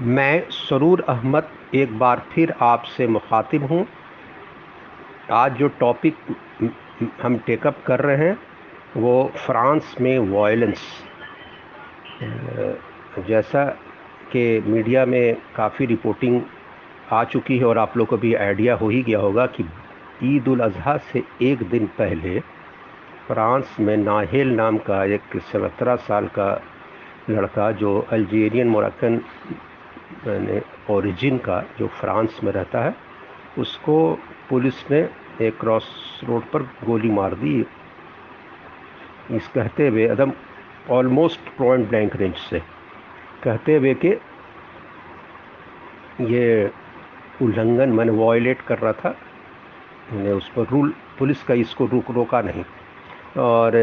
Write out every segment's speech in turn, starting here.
मैं सरूर अहमद एक बार फिर आपसे मुखातिब हूँ। आज जो टॉपिक हम टेकअप कर रहे हैं, वो फ्रांस में वायलेंस जैसा कि मीडिया में काफ़ी रिपोर्टिंग आ चुकी है और आप लोग को भी आइडिया हो ही गया होगा कि ईद उल अजहा से एक दिन पहले फ्रांस में नाहेल नाम का एक सत्रह साल का लड़का जो अल्जीरियन मोरक्कन ओरिजिन का जो फ्रांस में रहता है, उसको पुलिस ने एक क्रॉस रोड पर गोली मार दी। इस कहते हुए, एकदम ऑलमोस्ट पॉइंट ब्लैंक रेंज से, कहते हुए कि ये उल्लंघन, मैंने वॉयलेट कर रहा था, मैंने उस पर रूल पुलिस का इसको रुक, रोका नहीं। और,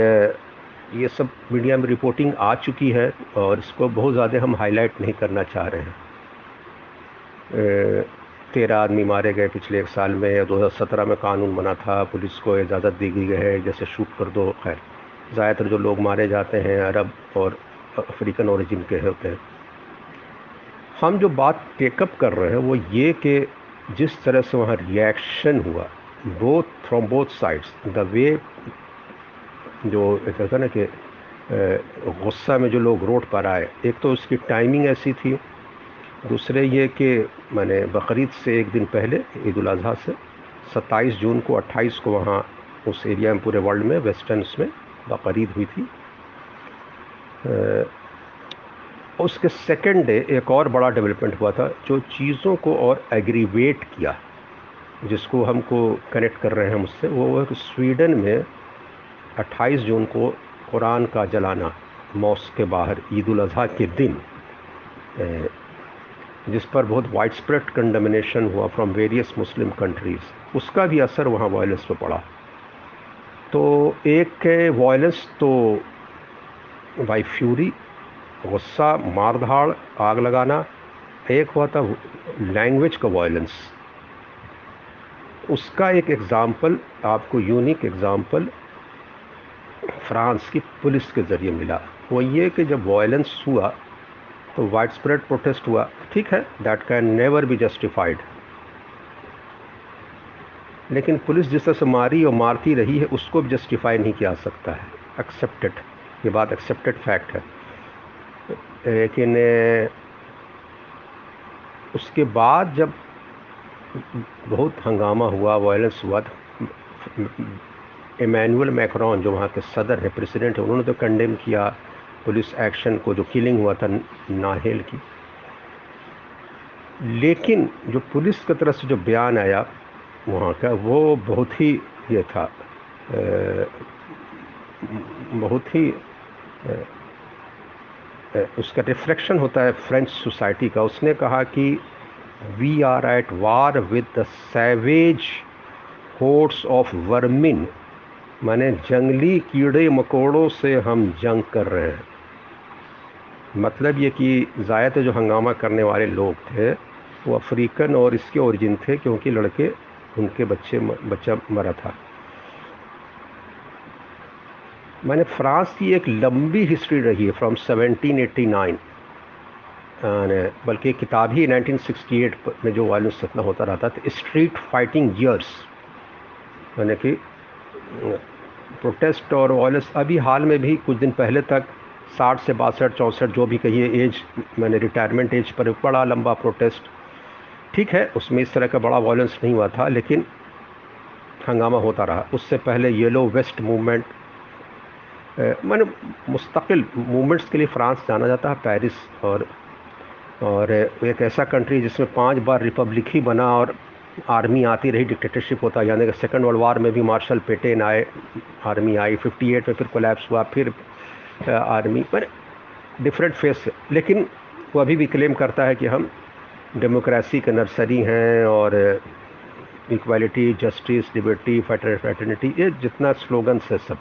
ये सब मीडिया में रिपोर्टिंग आ चुकी है और इसको बहुत ज़्यादा हम हाईलाइट नहीं करना चाह रहे हैं। तेरह आदमी मारे गए पिछले एक साल में या 2017 में कानून बना था, पुलिस को इजाज़त दी गई है, जैसे शूट कर दो, खैर। ज़्यादातर जो लोग मारे जाते हैं, अरब और अफ्रीकन ओरिजिन के होते हैं। हम जो बात टेकअप कर रहे हैं, वो ये कि जिस तरह से वहाँ रिएक्शन हुआ both from both sides the way जो कहते हैं ना कि गुस्सा में जो लोग रोड पर आए, एक तो उसकी टाइमिंग ऐसी थी, दूसरे ये कि मैंने बकरीद से एक दिन पहले ईद अजी से 27 जून को 28 को वहाँ उस एरिया में, पूरे वर्ल्ड में, वेस्टर्नस में बकरीद हुई थी। उसके सेकेंड डे एक और बड़ा डेवलपमेंट हुआ था, जो चीज़ों को और एग्रीवेट किया, जिसको हमको कनेक्ट कर रहे हैं मुझसे वो है स्वीडन में 28 जून को कुरान का जलाना, मॉस्क के बाहर ईद अजी के दिन जिस पर बहुत वाइड स्प्रेड कंडमिनेशन हुआ फ्रॉम वेरियस मुस्लिम कंट्रीज़ उसका भी असर वहाँ वायलेंस पर पड़ा। तो एक वायलेंस तो बाई फ्यूरी गुस्सा, मारधाड़, आग लगाना, एक हुआ था लैंग्वेज का वायलेंस उसका एक एग्ज़ाम्पल आपको यूनिक एग्ज़ाम्पल फ्रांस की पुलिस के ज़रिए मिला। वो ये कि जब वायलेंस हुआ तो वाइड स्प्रेड प्रोटेस्ट हुआ। ठीक है that can never be justified लेकिन पुलिस जिस तरह से मारी और मारती रही है, उसको भी जस्टिफाई नहीं किया सकता है। एक्सेप्टेड ये बात एक्सेप्टेड फैक्ट है। लेकिन, उसके बाद जब बहुत हंगामा हुआ वायलेंस हुआ इमैनुअल मैक्रॉन जो वहाँ के सदर है प्रेसिडेंट है, उन्होंने तो कंडेम किया। पुलिस एक्शन को, जो किलिंग हुआ था, नाहेल की। लेकिन जो पुलिस की तरफ़ से जो बयान आया वहाँ का, वो बहुत ही ये था बहुत ही उसका रिफ्लेक्शन होता है फ्रेंच सोसाइटी का। उसने कहा कि we are at war with the savage hordes of vermin माने जंगली कीड़े मकोड़ों से हम जंग कर रहे हैं। मतलब ये कि ज़्यादातर जो हंगामा करने वाले लोग थे, वो अफ्रीकन और इसके ओरिजिन थे क्योंकि लड़के, उनके बच्चे बच्चा मरा था। मैंने फ्रांस की एक लंबी हिस्ट्री रही है फ्रॉम 1789 बल्कि किताब ही 1968 में जो वायलेंस इतना होता रहता था स्ट्रीट फाइटिंग ईयर्स यानी कि प्रोटेस्ट और वायलेंस अभी हाल में भी कुछ दिन पहले तक साठ से बासठ, चौंसठ जो भी कहिए एज, मैंने रिटायरमेंट एज पर बड़ा लंबा प्रोटेस्ट ठीक है, उसमें इस तरह का बड़ा वायलेंस नहीं हुआ था, लेकिन हंगामा होता रहा। उससे पहले येलो वेस्ट मूवमेंट मैंने मुस्तकिल मूवमेंट्स के लिए फ्रांस जाना जाता है पेरिस और और एक ऐसा कंट्री जिसमें पाँच बार रिपब्लिक ही बना और आर्मी आती रही डिक्टेटरशिप होता यानी कि। सेकेंड वर्ल्ड वार में भी मार्शल पेटेन आए, आर्मी आई। 58 में फिर कोलैप्स हुआ, फिर आर्मी। पर डिफरेंट फेस लेकिन वो अभी भी क्लेम करता है कि हम डेमोक्रेसी के नर्सरी हैं और इक्वालिटी जस्टिस लिबर्टी फैटर्निटी ये जितना स्लोगन्स है सब।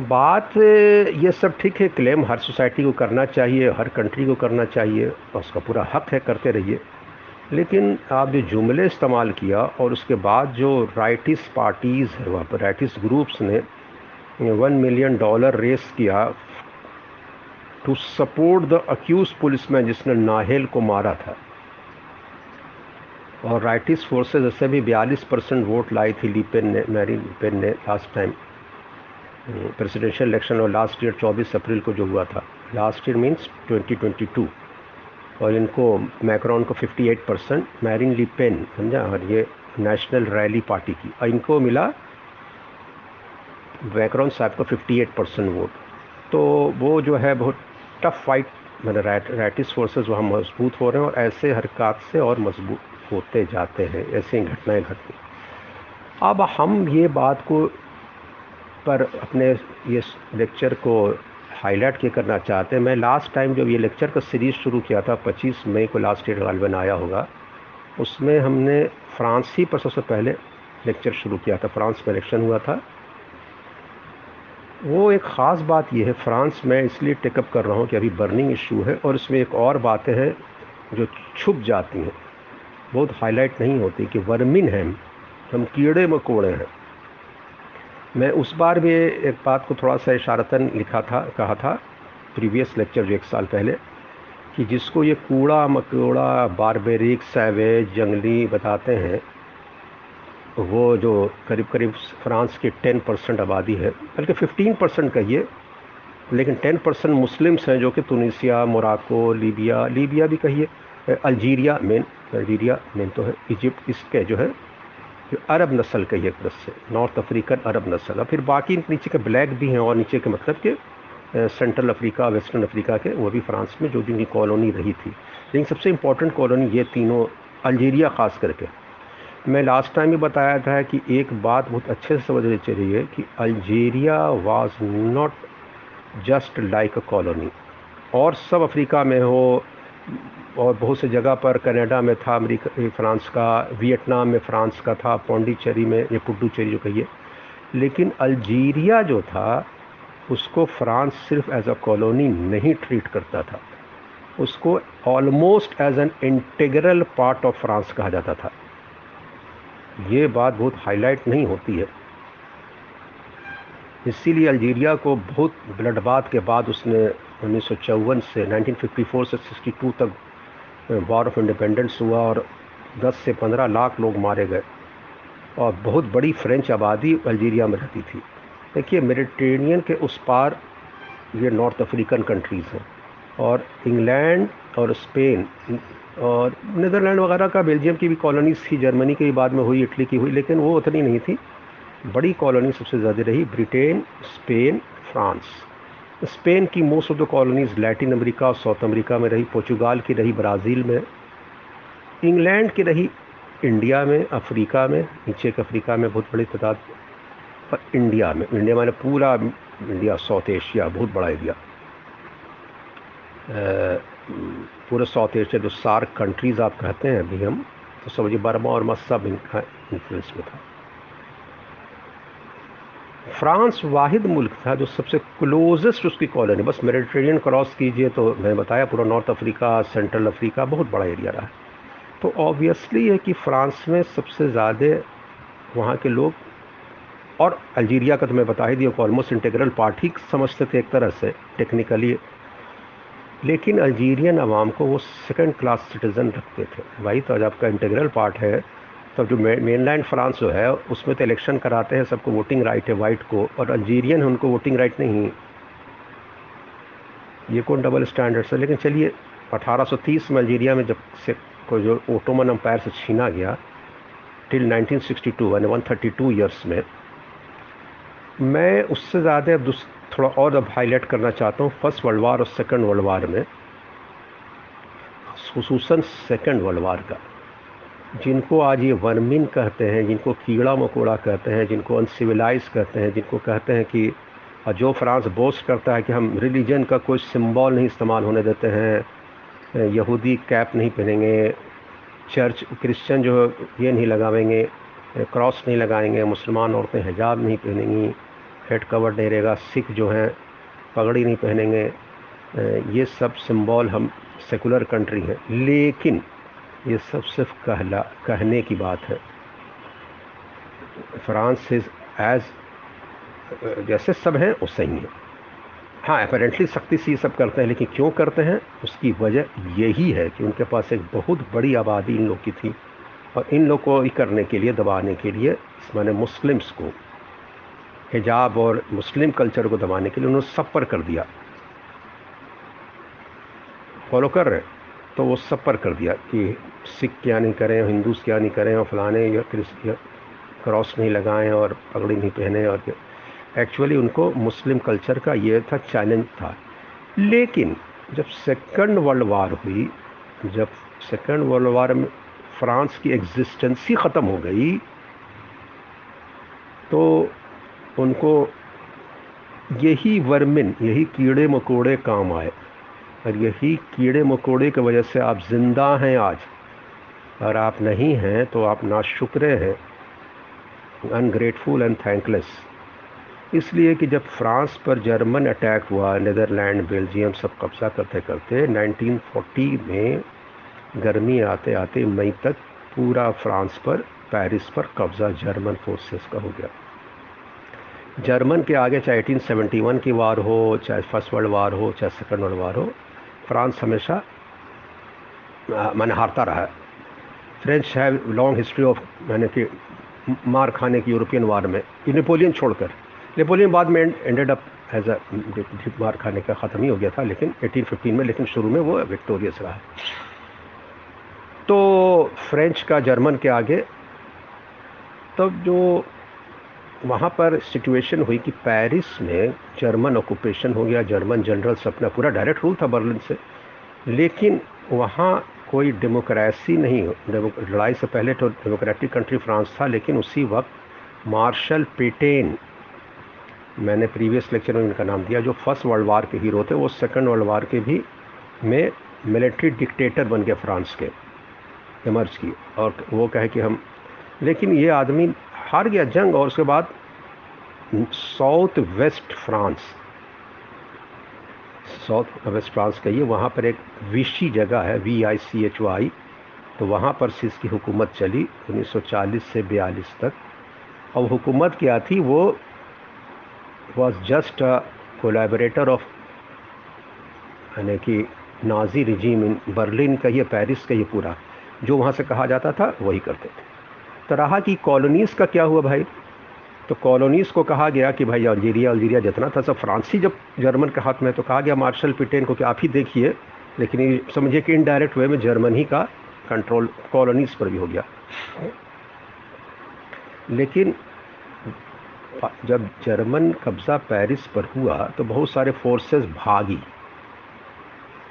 बात, ये सब ठीक है क्लेम हर सोसाइटी को करना चाहिए, हर कंट्री को करना चाहिए, और उसका पूरा हक है, करते रहिए। लेकिन आप जो जुमले इस्तेमाल किया और उसके बाद जो राइटिस पार्टीज़ है, वहाँ पर राइटिस ग्रुप्स ने वन मिलियन डॉलर रेस किया to support the accused police man जिसने नाहेल को मारा था। और राइटिस फोर्सेज ऐसे भी बयालीस परसेंट वोट लाई थी लीपेन ने, मैरी लीपेन ने लास्ट टाइम प्रेसिडेंशियल इलेक्शन और लास्ट ईयर 24 अप्रैल को जो हुआ था। लास्ट ईयर मींस 2022 और इनको मैक्रॉन को 58 परसेंट मैरिन लीपेन समझा? और ये नेशनल रैली पार्टी की। और इनको मिला मैक्रॉन साहब को 58 परसेंट वोट। तो वो जो है, बहुत टफ फाइट मैंने राइटिस फोर्सेस वहाँ मज़बूत हो रहे हैं और ऐसे हरकत से और मज़बूत होते जाते हैं, ऐसी घटनाएँ घटती अब हम ये बात को पर अपने ये लेक्चर को हाईलाइट के करना चाहते हैं। मैं लास्ट टाइम जब ये लेक्चर का सीरीज़ शुरू किया था 25 मई को लास्ट ईयर गालबन आया होगा, उसमें हमने फ्रांस ही पर सबसे पहले लेक्चर शुरू किया था। फ्रांस में इलेक्शन हुआ था। वो एक ख़ास बात यह है, फ्रांस में इसलिए टेकअप कर रहा हूँ कि अभी बर्निंग इशू है और इसमें एक और बातें हैं जो छुप जाती हैं। बहुत हाईलाइट नहीं होती कि वर्मिन है, हम कीड़े मकोड़े हैं। मैं उस बार भी एक बात को थोड़ा सा इशारतन लिखा था, कहा था प्रीवियस लेक्चर जो एक साल पहले, कि जिसको ये कूड़ा, मकोड़ा, बारबेरिक सैवेज जंगली बताते हैं, वो जो करीब करीब फ्रांस की टेन परसेंट आबादी है, बल्कि फिफ्टीन परसेंट कहिए लेकिन टेन परसेंट मुस्लिम्स हैं जो कि तुनिसिया मोराको लीबिया लीबिया भी कहिए अल्जीरिया मेन अल्जीरिया मेन तो है, इजिप्ट, इसके जो है अरब नस्ल का ये एक से नॉर्थ अफ्रीकन अरब नस्ल। और फिर बाकी नीचे के ब्लैक भी हैं और नीचे के मतलब के सेंट्रल अफ्रीका, वेस्टर्न अफ्रीका के, वो भी फ्रांस में जो जिनकी कॉलोनी रही थी। लेकिन सबसे इम्पोर्टेंट कॉलोनी ये तीनों अल्जीरिया ख़ास करके। मैं लास्ट टाइम भी बताया था कि एक बात बहुत अच्छे से समझनी चाहिए कि Algeria was not just like a colony और सब अफ्रीका में हो और बहुत से जगह पर कनाडा में था, अमेरिका फ्रांस का, वियतनाम में फ्रांस का था, पौंडीचेरी में, या पुडुचेरी जो कहिए। लेकिन अल्जीरिया जो था, उसको फ्रांस सिर्फ़ एज अ कॉलोनी नहीं ट्रीट करता था। उसको almost as an integral part of France कहा जाता था। ये बात बहुत हाईलाइट नहीं होती है। इसीलिए अल्जीरिया को बहुत ब्लडबाद के बाद उसने उन्नीस सौ चौवन से 1954 से 62 तक वॉर ऑफ़ इंडिपेंडेंस हुआ और 10 से 15 लाख लोग मारे गए। और बहुत बड़ी फ्रेंच आबादी अल्जीरिया में रहती थी। देखिए मेडिटेरियन के उस पार ये नॉर्थ अफ्रीकन कंट्रीज़ हैं और इंग्लैंड और स्पेन और नीदरलैंड वगैरह का बेल्जियम की भी कॉलोनीज थी जर्मनी के बाद में हुई इटली की हुई, लेकिन वो उतनी नहीं थी। बड़ी कॉलोनी सबसे ज़्यादा रही ब्रिटेन स्पेन फ्रांस स्पेन की most of the colonies Latin America और साउथ अमेरिका में रही, पोर्चुगाल की रही, ब्राज़ील में, इंग्लैंड की रही, इंडिया में, अफ्रीका में, नीचे के अफ्रीका में बहुत बड़ी तादाद, पर इंडिया में, इंडिया मैंने पूरा इंडिया, साउथ एशिया, बहुत बड़ा एरिया। पूरे साउथ एशिया, जो सार्क कंट्रीज़ आप कहते हैं अभी हम तो समझिए बर्मा और मस्सब इनका इन्फ्लुएंस में था। फ्रांस वाहिद मुल्क था जो सबसे क्लोजेस्ट उसकी कॉलोनी, बस मेडिटेरियन क्रॉस कीजिए तो मैंने बताया पूरा नॉर्थ अफ्रीका, सेंट्रल अफ्रीका, बहुत बड़ा एरिया रहा। तो ऑब्वियसली है कि फ्रांस में सबसे ज़्यादा वहाँ के लोग, और अल्जीरिया का तो मैं बता ही दिया ऑलमोस्ट इंटीग्रल पार्ट ही समझते थे एक तरह से टेक्निकली लेकिन अल्जीरियन आवाम को वो सेकंड क्लास सिटीज़न रखते थे। भाई तो आज आपका इंटीग्रल पार्ट है। तब जो मेन मेनलैंड फ्रांस जो है, उसमें तो इलेक्शन कराते हैं, सबको वोटिंग राइट है वाइट को, और अल्जीरियन है, उनको वोटिंग राइट नहीं ये कौन डबल स्टैंडर्ड्स है? लेकिन चलिए 1830 में अल्जीरिया में जब से को जो ओटोमन अम्पायर से छीना गया टिल 1962 यानी 132 ईयर्स में, मैं उससे ज़्यादा थोड़ा और अब हाईलाइट करना चाहता हूँ फ़र्स्ट वर्ल्ड वार और सेकेंड वर्ल्ड वार में खसूस सेकेंड वर्ल्ड वार का। जिनको आज ये वर्मिन कहते हैं, जिनको कीड़ा मकोड़ा कहते हैं, जिनको अनसिविलाइज कहते हैं, जिनको कहते हैं कि जो फ्रांस बोस्ट करता है कि हम रिलीजन का कोई सिंबल नहीं इस्तेमाल होने देते हैं यहूदी कैप नहीं पहनेंगे, चर्च, क्रिश्चियन जो है, ये नहीं लगावेंगे क्रॉस नहीं लगाएँगे, मुसलमान औरतें हिजाब नहीं पहनेंगी, हेड कवर नहीं रहेगा, सिख जो हैं, पगड़ी नहीं पहनेंगे। ये सब सिंबल हम सेकुलर कंट्री है। लेकिन ये सब सिर्फ़ कहला, कहने की बात है। फ्रांस इज़ एज जैसे सब हैं वो सही है। हाँ अपेरेंटली सख्ती से ये सब करते हैं, लेकिन क्यों करते हैं? उसकी वजह यही है कि उनके पास एक बहुत बड़ी आबादी इन लोग की थी, और इन लोग को करने के लिए, दबाने के लिए इस मैंने मुस्लिम्स को, हिजाब और मुस्लिम कल्चर को दबाने के लिए उन्होंने सब पर कर दिया। फॉलो कर रहे तो वो सब पर कर दिया कि सिख क्या नहीं करें, हिंदूस क्या नहीं करें, और फलाने या क्रॉस नहीं लगाएँ और पगड़ी नहीं पहने और एक्चुअली उनको मुस्लिम कल्चर का ये था चैलेंज था। लेकिन जब सेकंड वर्ल्ड वार हुई, जब सेकंड वर्ल्ड वार में फ्रांस की एग्जिस्टेंस ही ख़त्म हो गई तो उनको यही वर्मिन, यही कीड़े मकोड़े काम आए। और यही कीड़े मकोड़े की वजह से आप ज़िंदा हैं आज। और आप नहीं हैं तो आप ना शुक्र हैं। अनग्रेटफुल एंड थैंकलेस इसलिए कि जब फ्रांस पर जर्मन अटैक हुआ, नीदरलैंड, बेल्जियम सब कब्ज़ा करते करते 1940 में गर्मी आते आते मई तक पूरा फ्रांस पर, पेरिस पर कब्ज़ा जर्मन फोर्सेस का हो गया। जर्मन के आगे चाहे 1871 की वार हो, चाहे फ़र्स्ट वर्ल्ड वार हो, चाहे सेकंड वर्ल्ड वार हो फ्रांस हमेशा मैंने हारता रहा है। फ्रेंच है लॉन्ग हिस्ट्री ऑफ़ मैंने कि, मार खाने की यूरोपियन वार में। नेपोलियन छोड़कर। नेपोलियन बाद में एंडेड अप एज मार खाने का ख़त्म ही हो गया था, लेकिन 1815 में, लेकिन शुरू में वो विक्टोरियस रहा। तो फ्रेंच का जर्मन के आगे, तब जो वहाँ पर सिचुएशन हुई कि पेरिस में जर्मन ऑक्यूपेशन हो गया जर्मन जनरल्स अपना पूरा डायरेक्ट रूल था बर्लिन से। लेकिन वहाँ कोई डेमोक्रेसी नहीं लड़ाई से पहले तो डेमोक्रेटिक कंट्री फ्रांस था, लेकिन उसी वक्त मार्शल पेटेन मैंने प्रीवियस लेक्चर में इनका नाम दिया, जो फ़र्स्ट वर्ल्ड वार के हीरो थे, वो सेकंड वर्ल्ड वार के भी में मिलिट्री डिक्टेटर बन गए फ्रांस के इमर्ज की और वो कहे कि हम, लेकिन ये आदमी हार गया जंग और उसके बाद South West France. South West France कहिए वहाँ पर एक विशी जगह है V I C H I तो वहाँ पर से इसकी हुकूमत चली 1940 से 42 तक। और हुकूमत क्या थी, वो was just a collaborator of यानी कि नाजी रिजीम इन बर्लिन का ये पेरिस का ये पूरा। जो वहाँ से कहा जाता था, वही करते थे। तो रहा कि कॉलोनीज़ का क्या हुआ भाई? तो कॉलोनीज़ को कहा गया कि भाई अल्जीरिया अल्जीरिया जितना था सब फ्रांसी, जब जर्मन के हाथ में तो कहा गया मार्शल पिटेन को कि आप ही देखिए, लेकिन ये समझिए कि इनडायरेक्ट वे में जर्मन ही का कंट्रोल कॉलोनीज़ पर भी हो गया। लेकिन जब जर्मन कब्ज़ा पेरिस पर हुआ तो बहुत सारे फोर्सेस भागी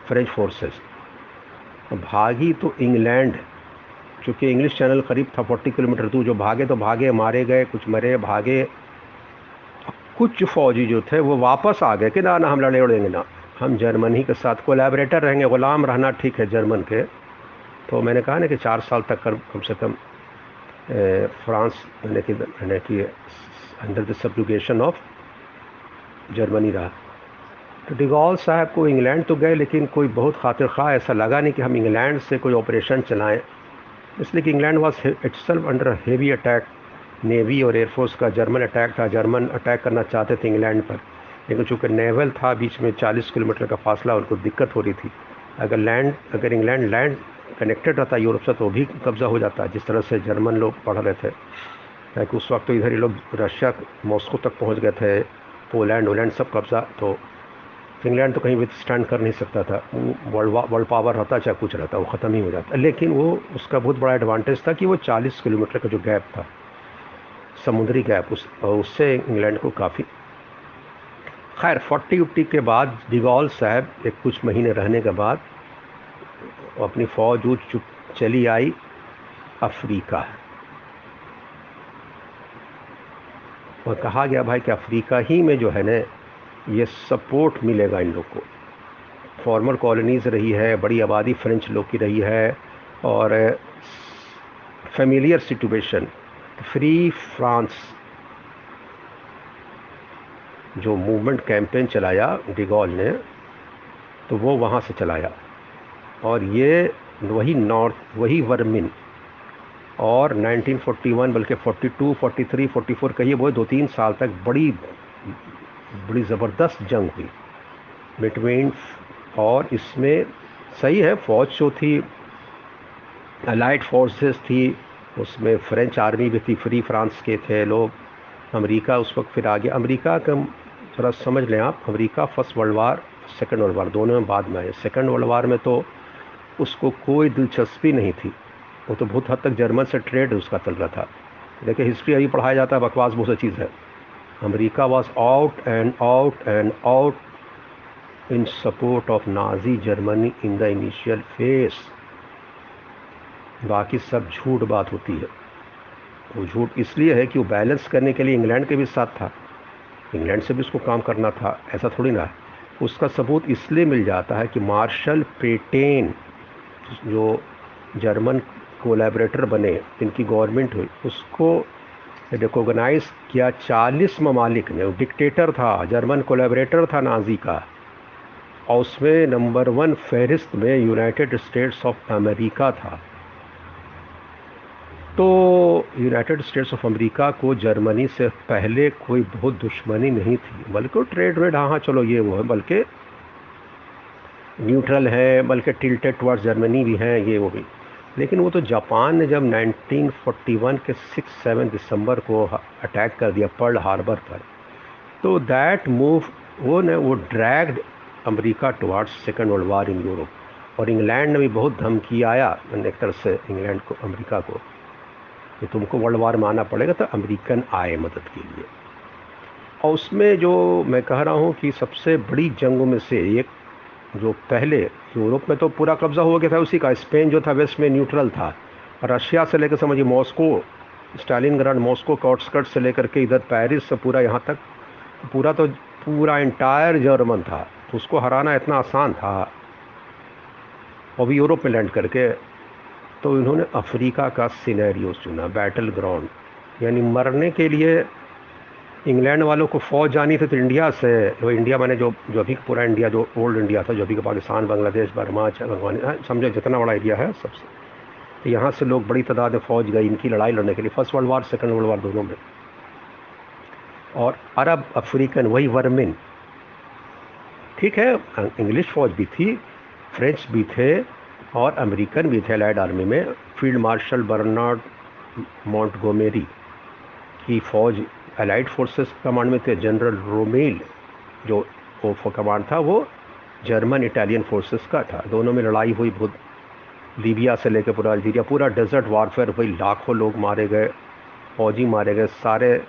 फ्रेंच फोर्सेस भागी तो इंग्लैंड चूँकि इंग्लिश चैनल करीब था फोर्टी किलोमीटर दूर, जो भागे तो भागे, मारे गए, कुछ मरे, भागे। कुछ फौजी जो थे, वो वापस आ गए कि ना ना, हम लड़े उड़ेंगे ना। हम जर्मनी के साथ कोलेबरेटर रहेंगे, ग़ुलाम रहना ठीक है जर्मन के। तो मैंने कहा ना कि चार साल तक कर कम से कम फ्रांस मैंने कि मैंने कि under the subjugation of Germany रहा। तो डिगॉल साहब को इंग्लैंड तो गए, लेकिन कोई बहुत खातिर खा, ऐसा लगा नहीं कि हम इंग्लैंड से कोई ऑपरेशन चलाएँ। इसलिए कि England was itself under heavy attack navy और एयरफोर्स का जर्मन अटैक था। जर्मन अटैक करना चाहते थे इंग्लैंड पर, लेकिन चूँकि नेवल था, बीच में 40 किलोमीटर का फासला, उनको दिक्कत हो रही थी। अगर लैंड अगर इंग्लैंड लैंड कनेक्टेड रहता यूरोप से तो भी कब्ज़ा हो जाता, जिस तरह से जर्मन लोग पढ़ रहे थे। कि उस वक्त तो इधर ही लोग रशिया मॉस्को तक पहुँच गए थे पोलैंड वोलैंड सब कब्ज़ा तो इंग्लैंड तो कहीं भी स्टैंड कर नहीं सकता था। वर्ल्ड वर्ल्ड पावर रहता, चाहे कुछ रहता, वो ख़त्म ही हो जाता। लेकिन वो, उसका बहुत बड़ा एडवांटेज था कि वो 40 किलोमीटर का जो गैप था, समुद्री गैप उस, उससे इंग्लैंड को काफ़ी खैर, फोर्टी उट्टी के बाद डिगॉल साहब, एक कुछ महीने रहने के बाद, अपनी फ़ौज उठ चली आई अफ्रीका। और कहा गया, भाई, कि अफ्रीका ही में जो है ना ये सपोर्ट मिलेगा इन लोग को। फॉर्मर कॉलोनीज़ रही है बड़ी आबादी फ्रेंच लोग की रही है और फेमिलियर सिचुएशन फ्री फ्रांस जो मूवमेंट कैंपेन चलाया डिगॉल ने तो वो वहाँ से चलाया। और ये वही नॉर्थ वही वर्मिन और 1941 बल्कि 42, 43, 44 कहिए वो दो तीन साल तक बड़ी बड़ी ज़बरदस्त जंग हुई। बिटवीन और इसमें सही है, फ़ौज जो थी अलाइड फोर्सेस थी, उसमें फ्रेंच आर्मी भी थी फ्री फ्रांस के थे लोग, अमेरिका उस वक्त फिर आ गया अमेरिका का थोड़ा समझ लें आप, America first world war second world war, दोनों में बाद में आए। सेकेंड वर्ल्ड वार में तो उसको कोई दिलचस्पी नहीं थी। वो तो बहुत हद तक जर्मन से ट्रेड उसका चल रहा था। देखिए हिस्ट्री अभी पढ़ाया जाता है, बकवास बहुत सी चीज़ है। America was out and out and out in support of Nazi Germany in the initial phase बाकी सब झूठ बात होती है। वो झूठ इसलिए है कि वो बैलेंस करने के लिए इंग्लैंड के भी साथ था। इंग्लैंड से भी उसको काम करना था, ऐसा थोड़ी ना उसका सबूत इसलिए मिल जाता है कि मार्शल पेटेन जो जर्मन कोलेबरेटर बने, जिनकी गवर्नमेंट हुई, उसको रिकोगनाइज किया चालीस ममालिक ने। डिक्टेटर था जर्मन कोलेबरेटर था नाजी का। और उसमें नंबर वन फहरिस्त में यूनाइटेड स्टेट्स ऑफ़ अमेरिका था। तो यूनाइटेड स्टेट्स ऑफ़ अमेरिका को जर्मनी से पहले कोई बहुत दुश्मनी नहीं थी। बल्कि ट्रेड वेड हाँ हाँ चलो, ये वो है, बल्कि न्यूट्रल है, बल्कि टिल्टेड टुवर्ड्स जर्मनी भी हैं, ये वो भी। लेकिन वो तो जापान ने जब 1941 के 6-7 दिसंबर को अटैक कर दिया पर्ल हार्बर पर तो दैट मूव वो ने, वो dragged America towards second world war in Europe और इंग्लैंड ने भी बहुत धमकी आया एक तरह से इंग्लैंड को, अमेरिका को, कि तुमको वर्ल्ड वार में आना पड़ेगा तो अमेरिकन आए मदद के लिए। और उसमें जो मैं कह रहा हूँ कि सबसे बड़ी जंगों में से एक जो पहले यूरोप में तो पूरा कब्ज़ा हो गया था, उसी का। स्पेन जो था, वेस्ट में न्यूट्रल था। रशिया से लेकर समझिए मॉस्को स्टालिन ग्रांड मॉस्को के आउटस्कर्ट से लेकर के इधर पेरिस से पूरा यहाँ तक। पूरा तो पूरा इंटायर जर्मन था। तो उसको हराना इतना आसान था। और भी यूरोप में लैंड करके तो इन्होंने अफ्रीका का सिनेरियो चुना बैटल ग्राउंड यानी मरने के लिए इंग्लैंड वालों को फ़ौज जानी थी तो इंडिया से, वो इंडिया मैंने जो जो अभी पूरा इंडिया, जो ओल्ड इंडिया था, जो अभी का पाकिस्तान, बांग्लादेश, बर्मा अफ़गानिस्तान समझो जितना बड़ा एरिया है सबसे। तो यहाँ से लोग बड़ी तादाद में फ़ौज गई इनकी लड़ाई लड़ने के लिए। First world war, second world war दोनों में। और अरब, अफ्रीकन, वही वर्मिन। ठीक है, इंग्लिश फ़ौज भी थी, फ्रेंच भी थे और अमेरिकन भी थे लाइड आर्मी में। फ़ील्ड मार्शल बर्नार्ड गोमेरी की फ़ौज अलाइड फोर्सेस कमांड में थे जनरल रोमेल जो वो कमांड था, वो जर्मन इटालियन फोर्सेस का था। दोनों में लड़ाई हुई बहुत। लीबिया से लेकर पूरा अल्जीरिया पूरा डेजर्ट वारफेयर हुई। लाखों लोग मारे गए, फौजी मारे गए, सारे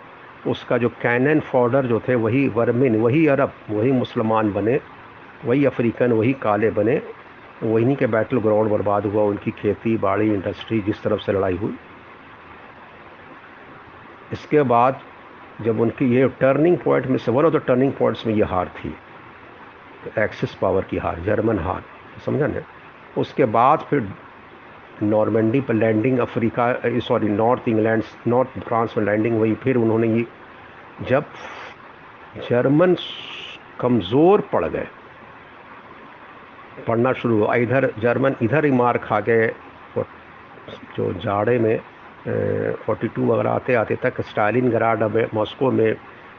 उसका जो कैनन फॉर्डर जो थे, वही वर्मिन, वही अरब, वही मुसलमान बने, वही अफ्रीकन, वही काले बने। वहीं के बैटल ग्राउंड बर्बाद हुआ, उनकी खेती, बाड़ी इंडस्ट्री जिस तरफ़ से लड़ाई हुई। इसके बाद जब उनकी ये टर्निंग पॉइंट में से one of the turning points में ये हार थी एक्सिस पावर की हार जर्मन हार, समझा ना? उसके बाद फिर नॉर्मेंडी पर landing Africa sorry north England north France में लैंडिंग हुई, फिर उन्होंने ये, जब जर्मन कमज़ोर पड़ गए पढ़ना शुरू हुआ, इधर जर्मन इधर ही मार खा गए जो जाड़े में फोर्टी टू वगैरह आते आते तक स्टालिन गराड मॉस्को में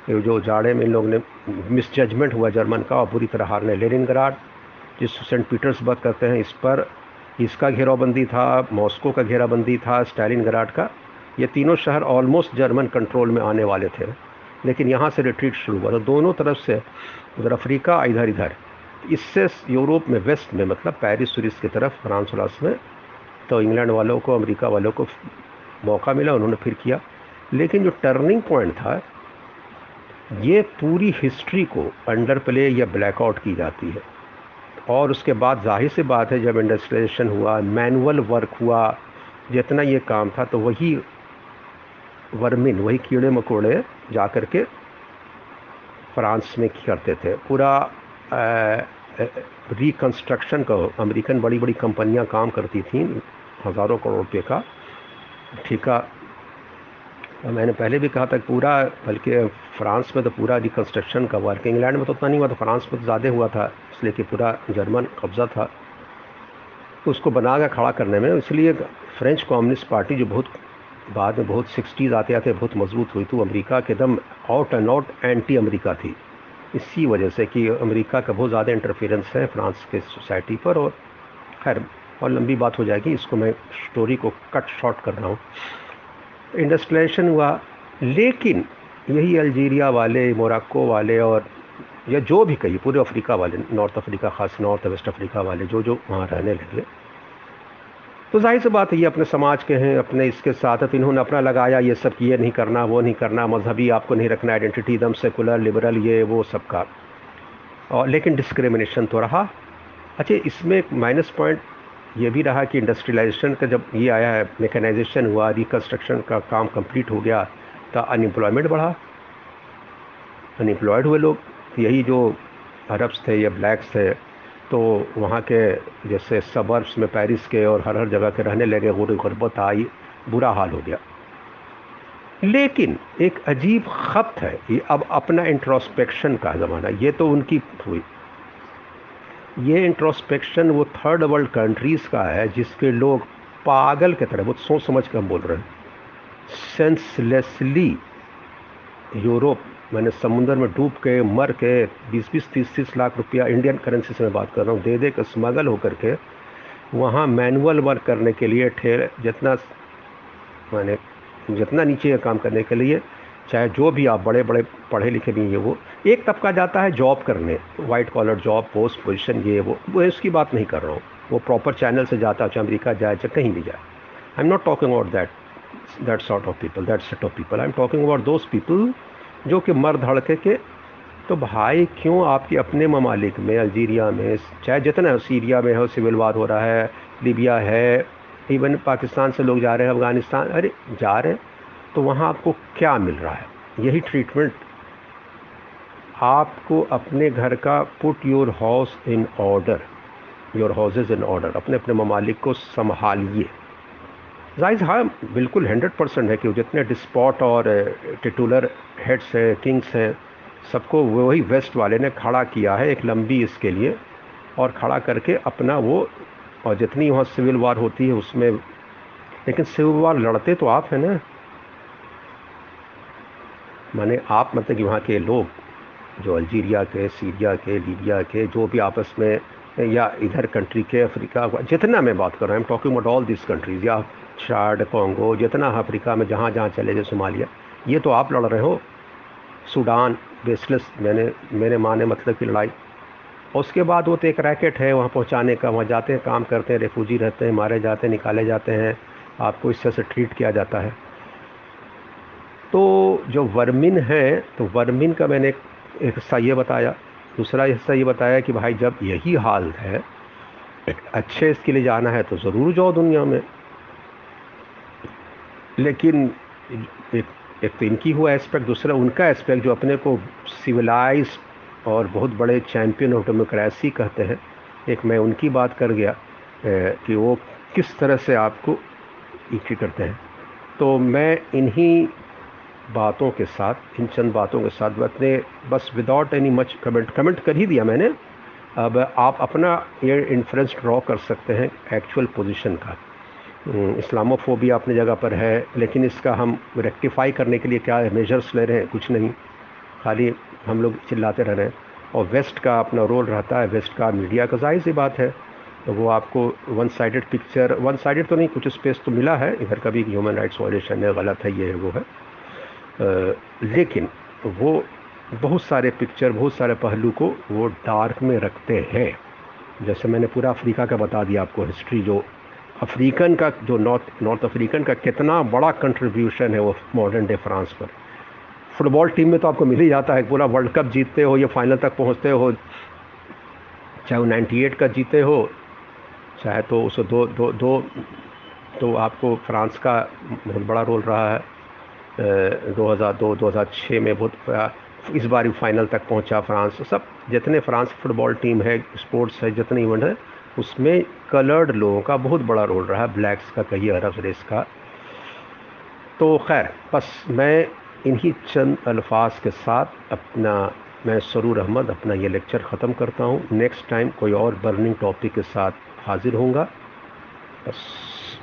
जो जाड़े में इन लोग ने मिस जजमेंट हुआ जर्मन का और बुरी तरह हारने। लेनिन गराड जिस सेंट पीटर्सबर्ग कहते हैं, इस पर इसका घेराबंदी था, मॉस्को का घेराबंदी था, स्टालिन गराड का। ये तीनों शहर ऑलमोस्ट जर्मन कंट्रोल में आने वाले थे। लेकिन यहाँ से रिट्रीट शुरू हुआ। तो दोनों तरफ़ से उधर अफ्रीका, इधर इधर। इससे यूरोप में वेस्ट में मतलब पेरिस सुरिस की तरफ़, फ्रांस व्रांस में तो इंग्लैंड वालों को, अमेरिका वालों को मौका मिला, उन्होंने फिर किया। लेकिन जो टर्निंग पॉइंट था, ये पूरी हिस्ट्री को अंडर प्ले या ब्लैकआउट की जाती है। और उसके बाद ज़ाहिर सी बात है, जब इंडस्ट्रियलाइजेशन हुआ मैनुअल वर्क हुआ, जितना ये काम था तो वही वर्मिन, वही कीड़े मकोड़े जा कर के फ्रांस में करते थे। पूरा रिकन्स्ट्रक्शन का, अमेरिकन बड़ी बड़ी कंपनियाँ काम करती थी, हज़ारों करोड़ रुपये का। ठीका मैंने पहले भी कहा था कि पूरा, बल्कि फ्रांस में तो पूरा रिकन्स्ट्रक्शन का वर्क इंग्लैंड में तो उतना नहीं हुआ था फ्रांस में तो ज़्यादा हुआ था, इसलिए कि पूरा जर्मन कब्ज़ा था। तो उसको बना कर खड़ा करने में, इसलिए फ्रेंच कम्युनिस्ट पार्टी जो बहुत बाद में बहुत सिक्सटीज़ आते आते बहुत मज़बूत हुई थी अमेरिका के दम out and out anti America थी। इसी वजह से कि अमेरिका का बहुत ज़्यादा इंटरफेरेंस है फ्रांस के सोसाइटी पर और खैर और लंबी बात हो जाएगी, इसको मैं स्टोरी को कट शॉर्ट कर रहा हूँ। इंडस्ट्रेशन हुआ, लेकिन यही अल्जीरिया वाले मोरक्को वाले और या जो भी कही पूरे अफ्रीका वाले नॉर्थ अफ्रीका खास नॉर्थ वेस्ट अफ्रीका वाले, जो जो वहाँ रहने लगे। तो ज़ाहिर सी बात है, ये अपने समाज के हैं, अपने इसके साथ तो इन्होंने अपना लगाया, ये सब ये नहीं करना, वो नहीं करना, मजहबी, आपको नहीं रखना आइडेंटिटी एकदम सेकुलर लिबरल ये, वो सब का और लेकिन डिस्क्रिमिनेशन तो रहा। अच्छा इसमें एक माइनस पॉइंट ये भी रहा कि इंडस्ट्रियलाइजेशन का जब ये आया है मेकनाइजेशन हुआ रिकन्स्ट्रक्शन का काम कंप्लीट हो गया तो अनएम्प्लॉयमेंट बढ़ा। अनएम्प्लॉयड हुए लोग, यही जो अरब्स थे या ब्लैक्स थे तो वहाँ के जैसे सबर्ब्स में पेरिस के और हर हर जगह के रहने लगे गुर गुरबत आई, बुरा हाल हो गया। लेकिन एक अजीब खत है, ये अब अपना इंट्रोस्पेक्शन का ज़माना, ये तो उनकी हुई। ये इंट्रोस्पेक्शन वो थर्ड वर्ल्ड कंट्रीज़ का है, जिसके लोग पागल के तरह बहुत सोच समझ कर बोल रहे हैं। सेंसलेसली यूरोप मैंने समुंदर में डूब के, मर के बीस बीस तीस तीस लाख रुपया इंडियन करेंसी से मैं बात कर रहा हूँ। दे दे कर स्मगल होकर के, वहाँ मैनुअल वर्क करने के लिए ठेर, जितना मैंने, जितना नीचे काम करने के लिए, चाहे जो भी आप बड़े बड़े पढ़े लिखे भी ये वो एक तबका जाता है जॉब करने white collar job post position ये वो वो इसकी बात नहीं कर रहा हूँ। वो प्रॉपर चैनल से जाता है, चाहे अमेरिका जाए, चाहे कहीं भी जाए। I am not talking about that that sort of people that set of people I am talking about those people जो कि मर धड़के के तो भाई क्यों आपके अपने ममालिक में, अल्जीरिया में, चाहे जितना सीरिया में हो, सिविल वार हो रहा है, लीबिया है इवन पाकिस्तान से लोग जा रहे हैं, अफ़गानिस्तान, अरे जा रहे हैं तो वहाँ आपको क्या मिल रहा है? यही ट्रीटमेंट आपको अपने घर का put your house in order your houses in order अपने अपने ममालिक को संभालिए। ज़ाहिर हाँ बिल्कुल हंड्रेड परसेंट है कि जितने डिस्पॉट और टिटुलर हेड्स हैं किंग्स हैं, सबको वही वेस्ट वाले ने खड़ा किया है एक लंबी इसके लिए और खड़ा करके अपना वो, और जितनी वहाँ सिविल वार होती है उसमें, लेकिन सिविल वार लड़ते तो आप हैं ना। माने आप मतलब कि वहाँ के लोग। जो अल्जीरिया के, सीरिया के, लीबिया के, जो भी आपस में या इधर कंट्री के, अफ्रीका जितना मैं बात कर रहा हूँ am talking about all this countries या चाड कॉन्गो जितना अफ्रीका में जहाँ जहाँ चले जाए सोमालिया, ये तो आप लड़ रहे हो। सूडान बेसलेस मैंने, मेरे माने मतलब की लड़ाई। उसके बाद वो तो एक रैकेट है, वहाँ पहुँचाने का, वहाँ जाते हैं, काम करते हैं रेफ्यूजी रहते हैं, मारे जाते हैं, निकाले जाते हैं, आपको इस तरह से ट्रीट किया जाता है। तो जो वर्मिन है तो वर्मिन का मैंने एक हिस्सा ये बताया, दूसरा हिस्सा ये बताया कि भाई जब यही हाल है अच्छे इसके लिए जाना है तो ज़रूर जाओ दुनिया में। लेकिन एक एक तो इनकी हुआ एस्पेक्ट दूसरा उनका एस्पेक्ट जो अपने को सिविलाइज और बहुत बड़े चैम्पियन ऑफ़ डेमोक्रेसी कहते हैं। एक मैं उनकी बात कर गया कि वो किस तरह से आपको इक्टी करते हैं। तो मैं इन्हीं बातों के साथ, इन चंद बातों के साथ अपने बस without any much comment comment कर ही दिया मैंने। अब आप अपना ये इन्फ्रेंस ड्रॉ कर सकते हैं एक्चुअल पोजीशन का। इस्लामोफोबिया अपनी जगह पर है, लेकिन इसका हम रेक्टिफाई करने के लिए क्या मेजर्स ले रहे हैं? कुछ नहीं। खाली हम लोग चिल्लाते रह रहे हैं। और वेस्ट का अपना रोल रहता है। वेस्ट का मीडिया का ज़ाहिर सी बात है। तो वो आपको one sided picture one sided तो नहीं, कुछ स्पेस तो मिला है। इधर का भी ह्यूमन राइट्स वायलेशन है, गलत है, ये है, वो है। लेकिन वो बहुत सारे पिक्चर बहुत सारे पहलू को वो डार्क में रखते हैं। जैसे मैंने पूरा अफ्रीका का बता दिया आपको हिस्ट्री जो अफ्रीकन का, जो नॉर्थ नॉर्थ अफ्रीकन का कितना बड़ा कंट्रीब्यूशन है वो मॉडर्न डे फ्रांस पर। फुटबॉल टीम में तो आपको मिल ही जाता है, पूरा वर्ल्ड कप जीतते हो, या फाइनल तक पहुँचते हो, चाहे वो 98 का जीते हो, चाहे तो उस दो दो दो तो आपको फ्रांस का बहुत बड़ा रोल रहा है। दो हज़ार दो दो हज़ार छः में बहुत इस बार फाइनल तक पहुँचा फ्रांस। सब जितने फ्रांस फुटबॉल टीम है स्पोर्ट्स है, जितने इवेंट है, उसमें कलर्ड लोगों का बहुत बड़ा रोल रहा ब्लैक्स का कहिए अरब रेस का। तो खैर, बस मैं इन्हीं चंद अल्फाज के साथ अपना, मैं सरूर अहमद अपना ये लेक्चर ख़त्म करता हूँ। नेक्स्ट टाइम कोई और बर्निंग टॉपिक के साथ हाजिर होऊँगा। बस।